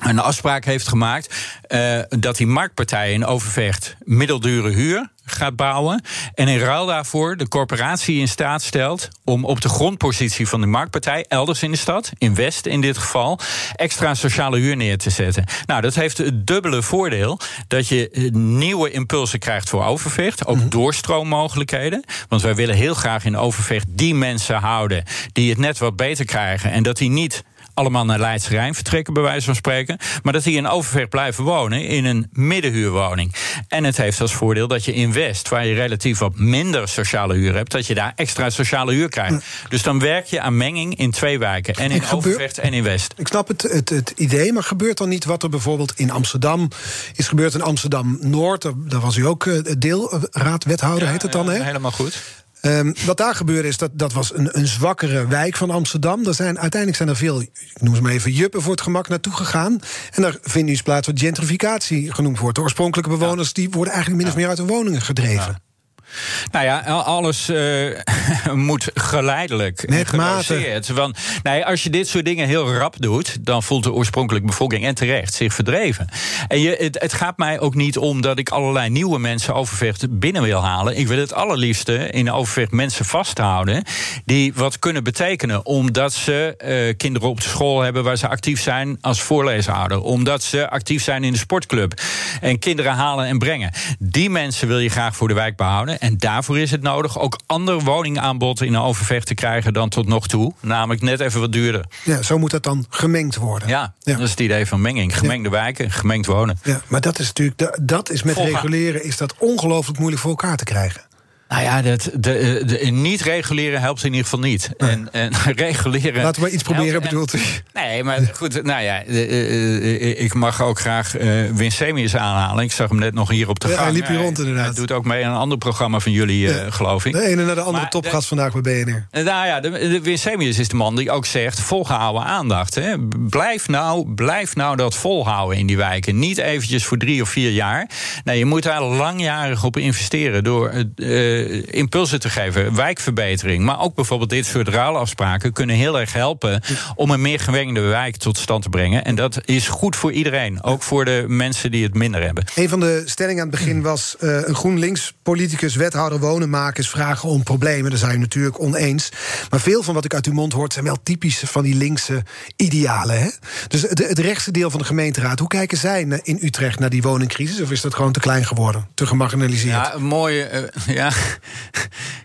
een afspraak heeft gemaakt uh, dat die marktpartij in Overvecht middeldure huur gaat bouwen. En in ruil daarvoor de corporatie in staat stelt om op de grondpositie van de marktpartij, elders in de stad, in West in dit geval, extra sociale huur neer te zetten. Nou, dat heeft het dubbele voordeel dat je nieuwe impulsen krijgt voor Overvecht, ook mm -hmm. doorstroommogelijkheden. Want wij willen heel graag in Overvecht die mensen houden die het net wat beter krijgen en dat die niet allemaal naar Leidse Rijn vertrekken, bij wijze van spreken. Maar dat die in Overvecht blijven wonen in een middenhuurwoning. En het heeft als voordeel dat je in West, waar je relatief wat minder sociale huur hebt, dat je daar extra sociale huur krijgt. Dus dan werk je aan menging in twee wijken. En in Overvecht en in West. Ik snap het, het, het idee, maar gebeurt dan niet wat er bijvoorbeeld in Amsterdam is gebeurd in Amsterdam Noord? Daar was u ook deelraadwethouder, ja, heet het dan, hè? Helemaal goed. Um, wat daar gebeurde is dat dat was een, een zwakkere wijk van Amsterdam. Er zijn, uiteindelijk zijn er veel, ik noem ze maar even juppen voor het gemak naartoe gegaan. En daar vindt nu eens plaats wat gentrificatie genoemd wordt. De oorspronkelijke bewoners ja. die worden eigenlijk min of meer uit hun woningen gedreven. Nou ja, alles uh, (laughs) moet geleidelijk Met mate. Want nee, als je dit soort dingen heel rap doet, dan voelt de oorspronkelijke bevolking en terecht zich verdreven. En je, het, het, gaat mij ook niet om dat ik allerlei nieuwe mensen Overvecht binnen wil halen. Ik wil het allerliefste in Overvecht mensen vasthouden die wat kunnen betekenen, omdat ze uh, kinderen op de school hebben waar ze actief zijn als voorleeshouder, omdat ze actief zijn in de sportclub en kinderen halen en brengen. Die mensen wil je graag voor de wijk behouden. En daarvoor is het nodig ook ander woningaanbod in Overvecht te krijgen dan tot nog toe. Namelijk net even wat duurder. Ja, zo moet dat dan gemengd worden. Ja, ja. dat is het idee van menging. Gemengde ja. wijken, gemengd wonen. Ja, maar dat is natuurlijk, dat is met Volga reguleren is dat ongelooflijk moeilijk voor elkaar te krijgen. Nou ja, dat, de, de, niet reguleren helpt in ieder geval niet. Nee. En, en (laughs) reguleren. Laten we iets proberen, bedoelt u? Nee, maar goed, nou ja, ik mag ook graag uh, Winsemius aanhalen. Ik zag hem net nog hier op de ja, gang. Hij liep hier rond inderdaad. Hij doet ook mee aan een ander programma van jullie, uh, ja. geloof ik. De ene naar de andere maar topgast vandaag bij BNR. Nou ja, de, de Winsemius is de man die ook zegt: volgehouden aandacht. Hè. Blijf, nou, blijf nou dat volhouden in die wijken. Niet eventjes voor drie of vier jaar. Nee, je moet daar langjarig op investeren door uh, impulsen te geven, wijkverbetering. Maar ook bijvoorbeeld dit soort ruilafspraken kunnen heel erg helpen om een meer gewengde wijk tot stand te brengen. En dat is goed voor iedereen, ook voor de mensen die het minder hebben. Een van de stellingen aan het begin was: uh, een GroenLinks-politicus, wethouder wonen maken, is vragen om problemen. Daar zijn je natuurlijk oneens. Maar veel van wat ik uit uw mond hoort zijn wel typisch van die linkse idealen. Hè? Dus het, het rechtse deel van de gemeenteraad, hoe kijken zij in Utrecht naar die woningcrisis? Of is dat gewoon te klein geworden, te gemarginaliseerd? Ja, een mooie. Uh, ja.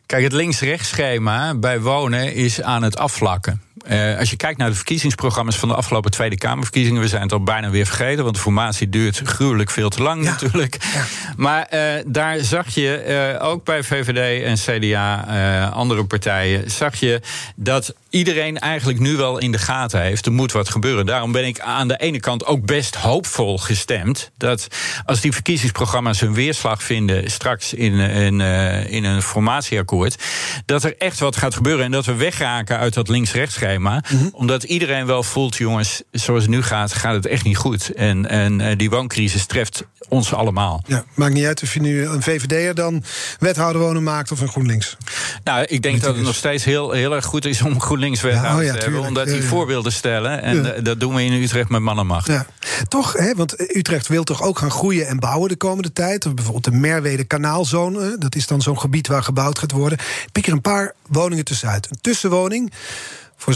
Kijk, het links-rechts schema bij wonen is aan het afvlakken. Uh, als je kijkt naar de verkiezingsprogramma's van de afgelopen Tweede Kamerverkiezingen, we zijn het al bijna weer vergeten, want de formatie duurt gruwelijk veel te lang ja. natuurlijk. Ja. Maar uh, daar zag je uh, ook bij VVD en CDA, andere partijen, zag je dat iedereen eigenlijk nu wel in de gaten heeft. Er moet wat gebeuren. Daarom ben ik aan de ene kant ook best hoopvol gestemd. Dat als die verkiezingsprogramma's hun weerslag vinden straks in, in, in een formatieakkoord. Dat er echt wat gaat gebeuren. En dat we wegraken uit dat links-rechts schema. Mm -hmm. Omdat iedereen wel voelt, jongens, zoals het nu gaat, gaat het echt niet goed. En, en die wooncrisis treft ons allemaal. Ja, maakt niet uit of je nu een VVD'er dan wethouder wonen maakt of een GroenLinks. Nou, ik denk dat het nog steeds heel, heel erg goed is om GroenLinks wethouder ja, oh ja, hebben. Omdat die voorbeelden stellen. En dat doen we in Utrecht met man en macht. Ja. Toch, hè, want Utrecht wil toch ook gaan groeien en bouwen de komende tijd. Bijvoorbeeld de Merwede Kanaalzone. Dat is dan zo'n gebied waar gebouwd gaat worden. Pik er een paar woningen tussenuit. Een tussenwoning voor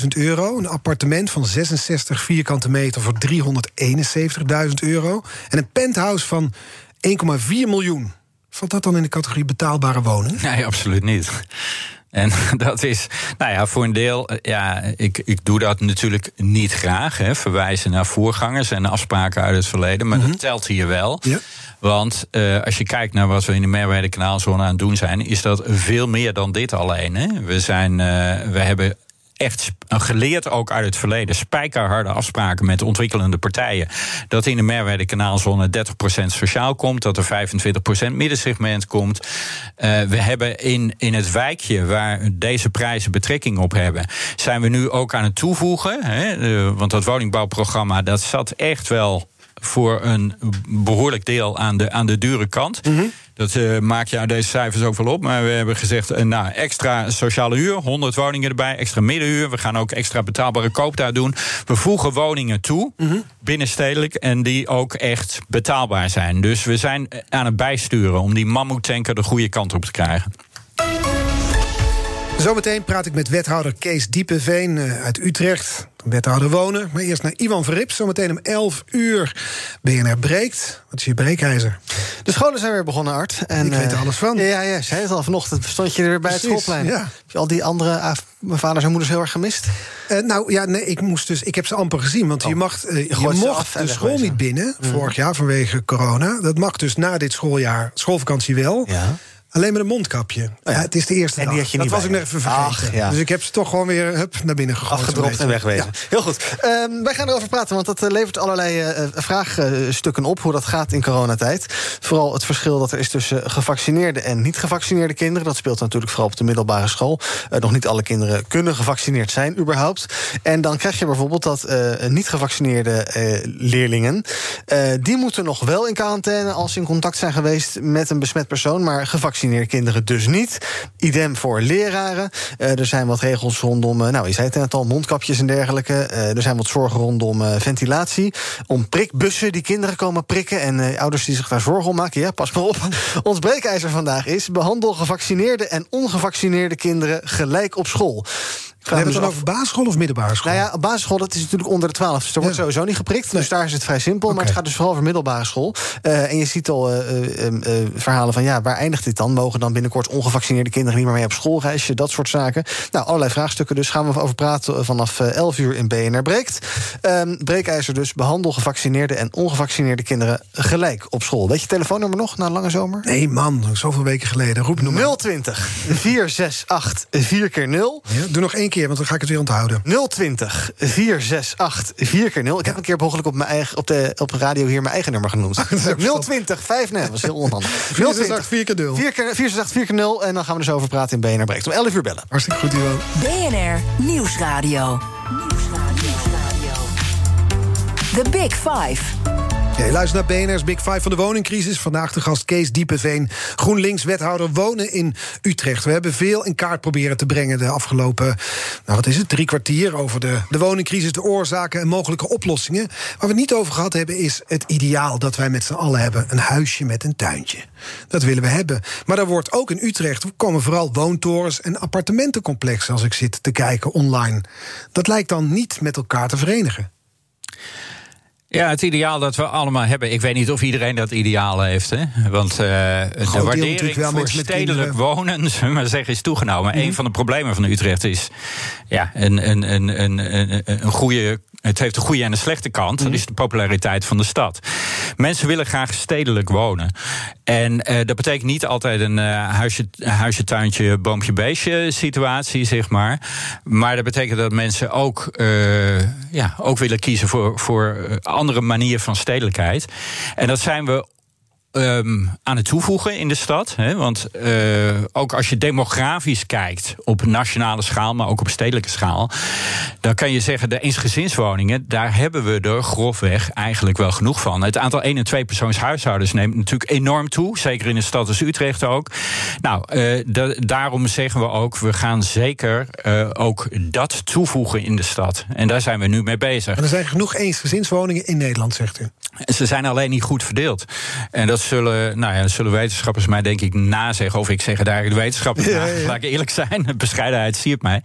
750.000 euro. Een appartement van 66 vierkante meter voor 371.000 euro. En een penthouse van 1,4 miljoen. Valt dat dan in de categorie betaalbare woning? Nee, absoluut niet. En (laughs) dat is, nou ja, voor een deel, ja, ik, ik doe dat natuurlijk niet graag. Hè, verwijzen naar voorgangers en afspraken uit het verleden. Maar mm -hmm. dat telt hier wel. Ja. Want uh, als je kijkt naar wat we in de Merwede Kanaalzone aan het doen zijn, is dat veel meer dan dit alleen. Hè. We, zijn, uh, we hebben echt geleerd ook uit het verleden spijkerharde afspraken met ontwikkelende partijen. Dat in de Merwede kanaalzone 30% sociaal komt, dat er 25% middensegment komt. Uh, we hebben in, in het wijkje waar deze prijzen betrekking op hebben, zijn we nu ook aan het toevoegen. Hè, want dat woningbouwprogramma dat zat echt wel voor een behoorlijk deel aan de, aan de dure kant. Mm Dat uh, maak je uit deze cijfers ook wel op. Maar we hebben gezegd, uh, nou, extra sociale huur, 100 woningen erbij, extra middenhuur. We gaan ook extra betaalbare koop daar doen. We voegen woningen toe, mm -hmm. binnenstedelijk, en die ook echt betaalbaar zijn. Dus we zijn aan het bijsturen om die mammoetanker de goede kant op te krijgen. Zometeen praat ik met wethouder Kees Diepeveen uit Utrecht. Wethouder wonen. Maar eerst naar Ivan Verrips. Zometeen om 11 uur. BNR breekt. Wat is je breekijzer? De scholen zijn weer begonnen, Art. En, ik weet er alles van. Ja, ja, zei het al vanochtend. Stond je er weer bij Precies, het schoolplein. Ja. Heb je al die andere uh, vaders en moeders heel erg gemist? Uh, nou ja, nee, ik moest dus. Ik heb ze amper gezien. Want oh. je, mag, uh, je, je mocht de school niet binnen. Mm. Vorig jaar vanwege corona. Dat mag dus na dit schooljaar, schoolvakantie wel. Ja. Alleen met een mondkapje. Oh ja. het is de eerste en die Had je niet dat was ik net even vergeten. Ach, ja. Dus ik heb ze toch gewoon weer hup, naar binnen gegooid. Afgedropt en wegwezen. Ja. Heel goed. Um, wij gaan erover praten, want dat uh, levert allerlei uh, vraagstukken op... hoe dat gaat in coronatijd. Vooral het verschil dat er is tussen gevaccineerde en niet gevaccineerde kinderen. Dat speelt natuurlijk vooral op de middelbare school. Uh, nog niet alle kinderen kunnen gevaccineerd zijn, überhaupt. En dan krijg je bijvoorbeeld dat niet gevaccineerde leerlingen... die moeten nog wel in quarantaine als ze in contact zijn geweest... met een besmet persoon, maar gevaccineerd kinderen dus niet. Idem voor leraren. Uh, er zijn wat regels rondom, uh, nou, je zei het net al, mondkapjes en dergelijke. Uh, er zijn wat zorgen rondom ventilatie. Om prikbussen die kinderen komen prikken. En ouders die zich daar zorgen om maken. Ja, pas maar op. (laughs) Ons breekijzer vandaag is: behandel gevaccineerde en ongevaccineerde kinderen gelijk op school. Hebben het dan over basisschool of middelbare school? Nou ja, basisschool dat is natuurlijk onder de 12. Dus er wordt ja. sowieso niet geprikt. Nee. Dus daar is het vrij simpel. Okay. Maar het gaat dus vooral over middelbare school. Uh, en je ziet al uh, uh, verhalen van ja, waar eindigt dit dan? Mogen dan binnenkort ongevaccineerde kinderen niet meer mee op schoolreisje? Dat soort zaken. Nou, allerlei vraagstukken. Dus gaan we over praten vanaf 11 uur in BNR Breekt. Um, breekijzer dus. Behandel gevaccineerde en ongevaccineerde kinderen gelijk op school. Weet je telefoonnummer nog na lange zomer? Nee man, zoveel weken geleden. Roep nummer 020 468 4 keer 0 ja, Doe nog één keer keer, want dan ga ik het weer onthouden. 020 468 4 keer 0 Ik ja. heb een keer mogelijk op, mijn eigen, op, de, op de radio hier mijn eigen nummer genoemd. (laughs) 020 5 nee, dat was heel onhandig. (laughs) 468 4 keer 0 468 4 keer 0 En dan gaan we dus over praten in BNR Breekt. Om 11 uur bellen. Hartstikke goed, Ivo. BNR Nieuwsradio. Nieuwsradio. The Big Five. Ja, je luistert naar BNR's Big Five van de woningcrisis. Vandaag de gast Kees Diepeveen, GroenLinks-wethouder wonen in Utrecht. We hebben veel in kaart proberen te brengen de afgelopen, nou wat is het, drie kwartier... over de, de woningcrisis, de oorzaken en mogelijke oplossingen. Waar we het niet over gehad hebben is het ideaal dat wij met z'n allen hebben. Een huisje met een tuintje. Dat willen we hebben. Maar er wordt ook in Utrecht komen vooral woontorens en appartementencomplexen... als ik zit te kijken online. Dat lijkt dan niet met elkaar te verenigen. Ja, het ideaal dat we allemaal hebben. Ik weet niet of iedereen dat ideaal heeft. Hè? Want uh, de waardering voor stedelijk wonen, (laughs) zullen maar zeggen, is toegenomen. Mm. Een van de problemen van Utrecht is ja, een, een, een, een, een goede het heeft een goede en een slechte kant. Dat is de populariteit van de stad. Mensen willen graag stedelijk wonen. En uh, dat betekent niet altijd een uh, huisje, huisje, tuintje, boompje, beestje situatie, zeg maar. Maar dat betekent dat mensen ook, uh, ja, ook willen kiezen voor, voor andere manieren van stedelijkheid. En dat zijn we um, aan het toevoegen in de stad. Hè? Want uh, ook als je demografisch kijkt op nationale schaal, maar ook op stedelijke schaal, dan kan je zeggen de eensgezinswoningen, daar hebben we er grofweg eigenlijk wel genoeg van. Het aantal 1 en 2 persoons huishoudens neemt natuurlijk enorm toe, zeker in een stad als Utrecht ook. Nou, uh, daarom zeggen we ook, we gaan zeker uh, ook dat toevoegen in de stad. En daar zijn we nu mee bezig. En er zijn genoeg eensgezinswoningen in Nederland, zegt u. Ze zijn alleen niet goed verdeeld. En dat zullen, nou ja, zullen wetenschappers mij denk ik nazeggen. Of ik zeg eigenlijk de wetenschappers ja, ja. Laat ik eerlijk zijn. (laughs) Bescheidenheid siert mij.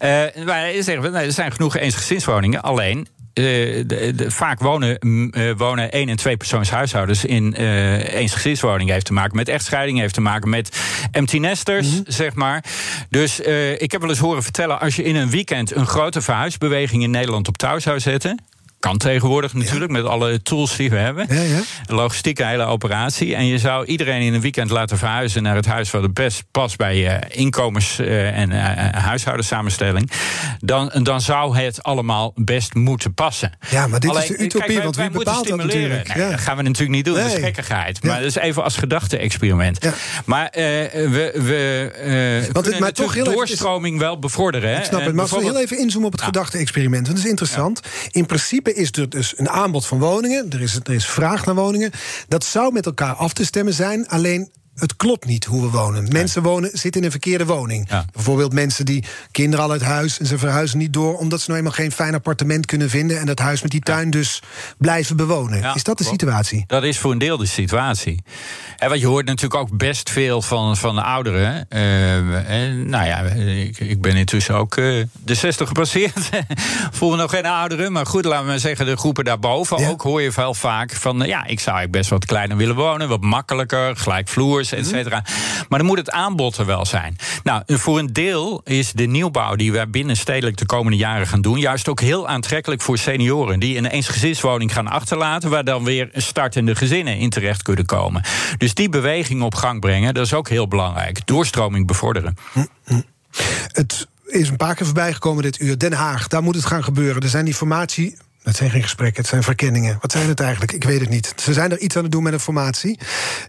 Ja. Uh, maar zeggen we, er zijn genoeg eensgezinswoningen. Alleen, uh, de, de, vaak wonen, uh, wonen één en twee persoonshuishoudens in uh, eensgezinswoningen. Heeft te maken met echtscheiding, heeft te maken met empty nesters, mm -hmm. zeg maar. Dus ik heb wel eens horen vertellen, als je in een weekend een grote verhuisbeweging in Nederland op touw zou zetten kan tegenwoordig natuurlijk met alle tools die we hebben. Ja, ja. Logistieke hele operatie. En je zou iedereen in een weekend laten verhuizen naar het huis wat het best past bij je inkomens- eh, en eh, huishoudensamenstelling. Dan, dan zou het allemaal best moeten passen. Ja, maar dit is de utopie, kijk, wij- want wij wie moeten bepaalt dat stimuleren. natuurlijk? Nee. Dat gaan we natuurlijk niet doen, dat is Nee. gekkigheid. Maar dat is even als gedachte-experiment. Maar eh, we, we eh maar kunnen toch heel natuurlijk even- doorstroming wel bevorderen. Ik snap het, maar voor heel even inzoomen op het gedachte-experiment. Want dat is interessant. In principe is er dus een aanbod van woningen. Er is, er is vraag naar woningen. Dat zou met elkaar af te stemmen zijn. Alleen het klopt niet hoe we wonen. Mensen wonen, zitten in een verkeerde woning. Ja. Bijvoorbeeld mensen die kinderen al uit huis... en ze verhuizen niet door omdat ze nou eenmaal geen fijn appartement kunnen vinden... en dat huis met die tuin dus blijven bewonen. Ja, is dat de situatie? Dat is voor een deel de situatie. En want je hoort natuurlijk ook best veel van, van de ouderen. Eh, en, nou ja, ik, ik ben intussen ook eh, de 60 gepasseerd. (laughs) Voel me nog geen ouderen. Maar goed, laten we maar zeggen, de groepen daarboven. Ook hoor je wel vaak van... eh, ja, ik zou eigenlijk best wat kleiner willen wonen. Wat makkelijker, Maar dan moet het aanbod er wel zijn. Nou, voor een deel is de nieuwbouw die wij binnenstedelijk de komende jaren gaan doen... juist ook heel aantrekkelijk voor senioren... die een eensgezinswoning gaan achterlaten... waar dan weer startende gezinnen in terecht kunnen komen. Dus die beweging op gang brengen, dat is ook heel belangrijk. Doorstroming bevorderen. Het is een paar keer voorbij gekomen dit uur. Den Haag, daar moet het gaan gebeuren. Er zijn die formatie. Het zijn geen gesprekken, het zijn verkenningen. Wat zijn het eigenlijk? Ik weet het niet. Ze zijn er iets aan het doen met een formatie.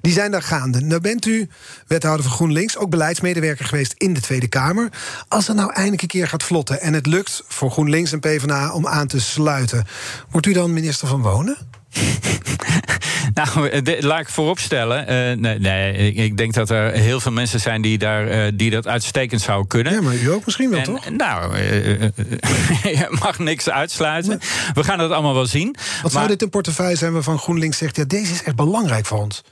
Die zijn daar gaande. Nou bent u wethouder van GroenLinks, ook beleidsmedewerker geweest in de Tweede Kamer. Als het nou eindelijk een keer gaat vlotten en het lukt voor GroenLinks en PvdA om aan te sluiten, wordt u dan minister van Wonen? (laughs) Nou, eh, de- laat ik vooropstellen. eh nee, nee, ik- denk dat er heel veel mensen zijn die, daar, eh, die dat uitstekend zouden kunnen. Ja, maar u ook misschien wel, En, toch? Nou, (laughs) je mag niks uitsluiten. We gaan het allemaal wel zien. Wat zou dit een portefeuille zijn waarvan GroenLinks zegt... ja, deze is echt belangrijk voor ons?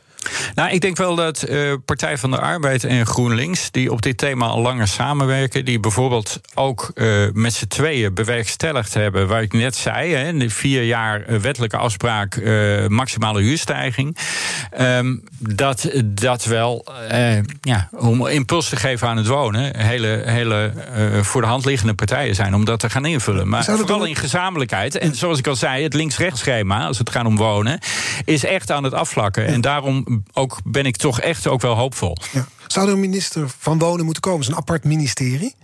Nou, ik denk wel dat eh, Partij van de Arbeid en GroenLinks, die op dit thema al langer samenwerken, die bijvoorbeeld ook eh, met z'n tweeën bewerkstelligd hebben, waar ik net zei, hè, de vier jaar eh, wettelijke afspraak, maximale huurstijging, ehm, dat dat wel, ja, om impuls te geven aan het wonen, hele, hele voor de hand liggende partijen zijn om dat te gaan invullen. Maar vooral in gezamenlijkheid. En zoals ik al zei, het links-rechts schema, als het gaat om wonen, is echt aan het afvlakken. En daarom ook ben ik toch echt ook wel hoopvol. Ja. Zou er een minister van Wonen moeten komen? Zo'n apart ministerie?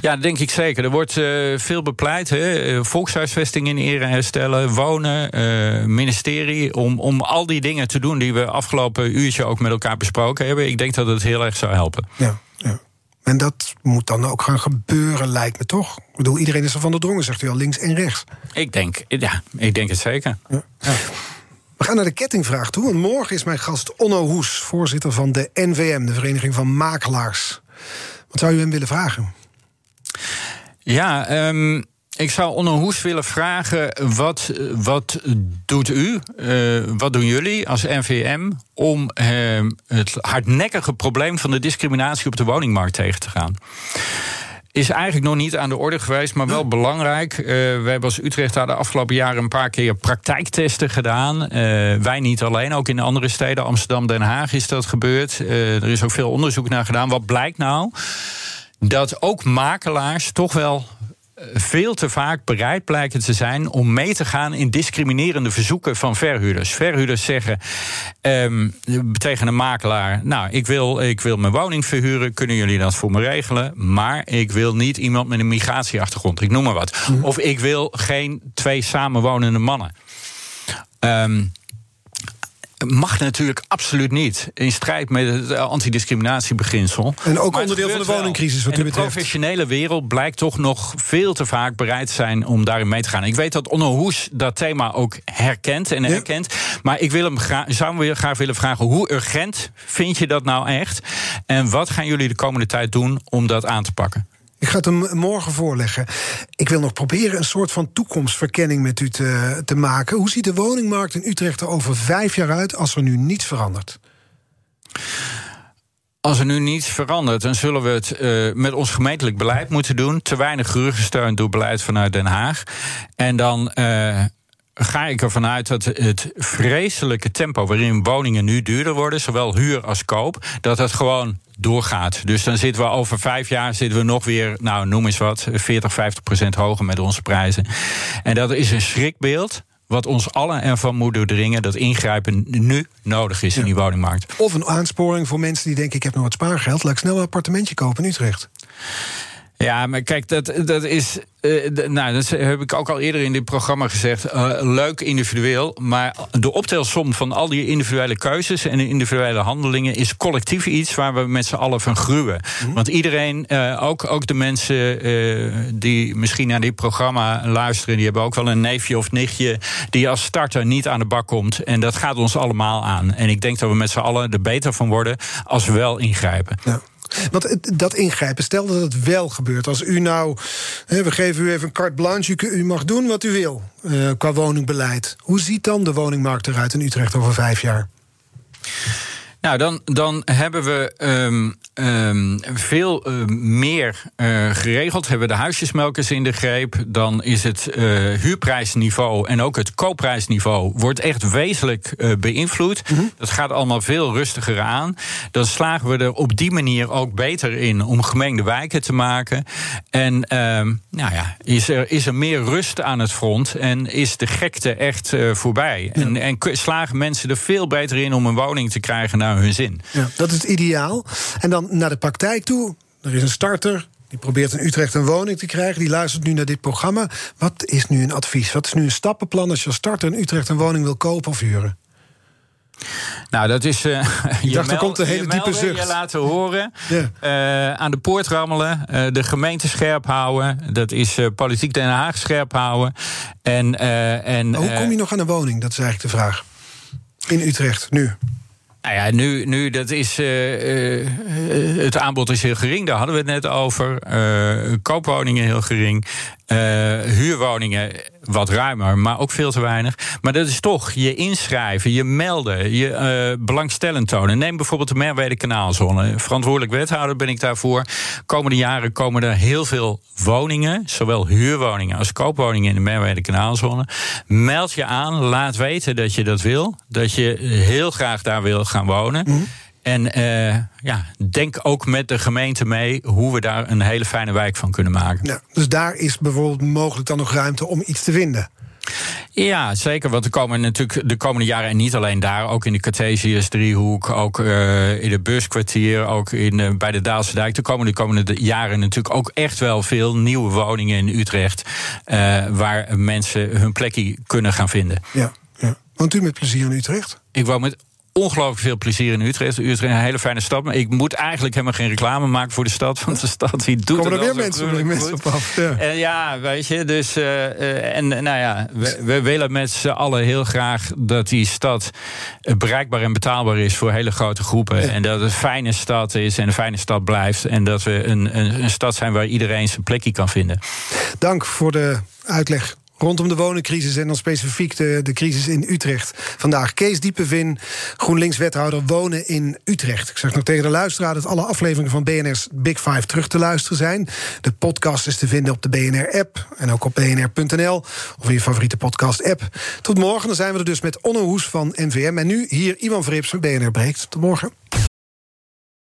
Ja, dat denk ik zeker. Er wordt eh, veel bepleit. Hè? Eh, Volkshuisvesting in ere herstellen, wonen, eh, ministerie. Om, om al die dingen te doen die we afgelopen uurtje ook met elkaar besproken hebben. Ik denk dat het heel erg zou helpen. Ja, ja. En dat moet dan ook gaan gebeuren, lijkt me toch? Ik bedoel, iedereen is er van doordrongen, zegt u al, links en rechts. Ik denk, ja, ik denk het zeker. We gaan naar de kettingvraag toe. Morgen is mijn gast Onno Hoes, voorzitter van de NVM, de Vereniging van Makelaars. Wat zou u hem willen vragen? Ja, ehm, ik zou Onno Hoes willen vragen: wat, wat doet u, eh, wat doen jullie als NVM om ehm, het hardnekkige probleem van de discriminatie op de woningmarkt tegen te gaan? Is eigenlijk nog niet aan de orde geweest, maar wel belangrijk. Eh, we hebben als Utrecht daar de afgelopen jaren een paar keer praktijktesten gedaan. Eh, wij niet alleen, ook in andere steden, Amsterdam, Den Haag is dat gebeurd. Eh, er is ook veel onderzoek naar gedaan. Wat blijkt nou? Dat ook makelaars toch wel veel te vaak bereid blijken te zijn om mee te gaan in discriminerende verzoeken van verhuurders. Verhuurders zeggen ehm, tegen een makelaar: Nou, ik wil, ik wil mijn woning verhuren, kunnen jullie dat voor me regelen? Maar ik wil niet iemand met een migratieachtergrond, ik noem maar wat. Of ik wil geen twee samenwonende mannen. Ehm, Mag natuurlijk absoluut niet. In strijd met het eh, antidiscriminatiebeginsel. En ook Maar onderdeel van de woningcrisis, wat u de betreft. professionele wereld blijkt toch nog veel te vaak bereid zijn om daarin mee te gaan. Ik weet dat Onno Hoes dat thema ook herkent en Ja. herkent. Maar ik wil hem zou hem weer graag willen vragen: hoe urgent vind je dat nou echt? En wat gaan jullie de komende tijd doen om dat aan te pakken? Ik ga het hem morgen voorleggen. Ik wil nog proberen een soort van toekomstverkenning met u te, te maken. Hoe ziet de woningmarkt in Utrecht er over vijf jaar uit als er nu niets verandert? Als er nu niets verandert, dan zullen we het eh, met ons gemeentelijk beleid moeten doen. Te weinig gesteund door beleid vanuit Den Haag. En dan eh, ga ik ervan uit dat het vreselijke tempo waarin woningen nu duurder worden, zowel huur als koop, dat het gewoon doorgaat. Dus dan zitten we over vijf jaar zitten we nog weer, nou noem eens wat, 40, 50 procent hoger met onze prijzen. En dat is een schrikbeeld wat ons allen ervan moet doordringen dat ingrijpen nu nodig is in die woningmarkt. Of een aansporing voor mensen die denken: ik heb nog wat spaargeld, laat ik snel een appartementje kopen in Utrecht. Ja, maar kijk, dat, dat is. Uh, nou, dat heb ik ook al eerder in dit programma gezegd. Uh, leuk individueel. Maar de optelsom van al die individuele keuzes en individuele handelingen is collectief iets waar we met z'n allen van gruwen. Mm Want iedereen, uh, ook, ook de mensen die misschien naar dit programma luisteren, die hebben ook wel een neefje of nichtje die als starter niet aan de bak komt. En dat gaat ons allemaal aan. En ik denk dat we met z'n allen er beter van worden als we wel ingrijpen. Ja. Want dat ingrijpen, stel dat het wel gebeurt. Als u nou, we geven u even een carte blanche, u, mag doen wat u wil uh, qua woningbeleid. Hoe ziet dan de woningmarkt eruit in Utrecht over vijf jaar? Nou, dan, dan hebben we um, um, veel uh, meer uh, geregeld. Hebben we de huisjesmelkers in de greep. Dan is het uh, huurprijsniveau en ook het koopprijsniveau... wordt echt wezenlijk beïnvloed. Mm -hmm. Dat gaat allemaal veel rustiger aan. Dan slagen we er op die manier ook beter in... om gemengde wijken te maken. En um, nou ja, is, er, is er meer rust aan het front... en is de gekte echt voorbij. Ja. En, en slagen mensen er veel beter in om een woning te krijgen... naar hun zin. Ja, dat is het ideaal. En dan naar de praktijk toe. Er is een starter. Die probeert in Utrecht een woning te krijgen. Die luistert nu naar dit programma. Wat is nu een advies? Wat is nu een stappenplan als je als starter in Utrecht een woning wil kopen of huren? Nou, dat is. Uh, (laughs) je dacht, er komt een hele diepe zucht. Je laten horen. Ja. Uh, aan de poort rammelen. Uh, de gemeente scherp houden. Dat is politiek Den Haag scherp houden. En, en, hoe kom je nog aan een woning? Dat is eigenlijk de vraag. In Utrecht, nu. Nou ja, nu, nu dat is, uh, uh, het aanbod is heel gering, daar hadden we het net over. Uh, koopwoningen heel gering. Huurwoningen wat ruimer, maar ook veel te weinig. Maar dat is toch je inschrijven, je melden, je uh, belangstellend tonen. Neem bijvoorbeeld de Merwede Kanaalzone. Verantwoordelijk wethouder ben ik daarvoor. Komende jaren komen er heel veel woningen, zowel huurwoningen als koopwoningen in de Merwede Kanaalzone. Meld je aan, laat weten dat je dat wil, dat je heel graag daar wil gaan wonen. -hmm. En uh, ja, denk ook met de gemeente mee hoe we daar een hele fijne wijk van kunnen maken. Ja, dus daar is bijvoorbeeld mogelijk dan nog ruimte om iets te vinden. Ja, zeker. Want er komen natuurlijk de komende jaren, en niet alleen daar, ook in de Cartesius driehoek, ook uh, in het buskwartier, ook in, uh, bij de Daalse Dijk. Er komen de komende jaren natuurlijk ook echt wel veel nieuwe woningen in Utrecht. Uh, waar mensen hun plekje kunnen gaan vinden. Ja, ja. Woont u met plezier in Utrecht? Ik woon met ongelooflijk veel plezier in Utrecht. Utrecht is een hele fijne stad. Maar ik moet eigenlijk helemaal geen reclame maken voor de stad. Want de stad die doet Komen er weer mensen, mensen op af. Ja. En ja, weet je. Dus, uh, en nou ja, we, we willen met z'n allen heel graag dat die stad bereikbaar en betaalbaar is voor hele grote groepen. Ja. En dat het een fijne stad is en een fijne stad blijft. En dat we een, een, een stad zijn waar iedereen zijn plekje kan vinden. Dank voor de uitleg rondom de woningcrisis en dan specifiek de, de crisis in Utrecht. Vandaag Kees Diepevin, GroenLinks-wethouder wonen in Utrecht. Ik zeg nog tegen de luisteraar dat alle afleveringen van BNR's Big Five terug te luisteren zijn. De podcast is te vinden op de BNR-app en ook op bnr.nl of in je favoriete podcast-app. Tot morgen, dan zijn we er dus met Onno Hoes van NVM. En nu hier Ivan Verrips van BNR Breekt. Tot morgen.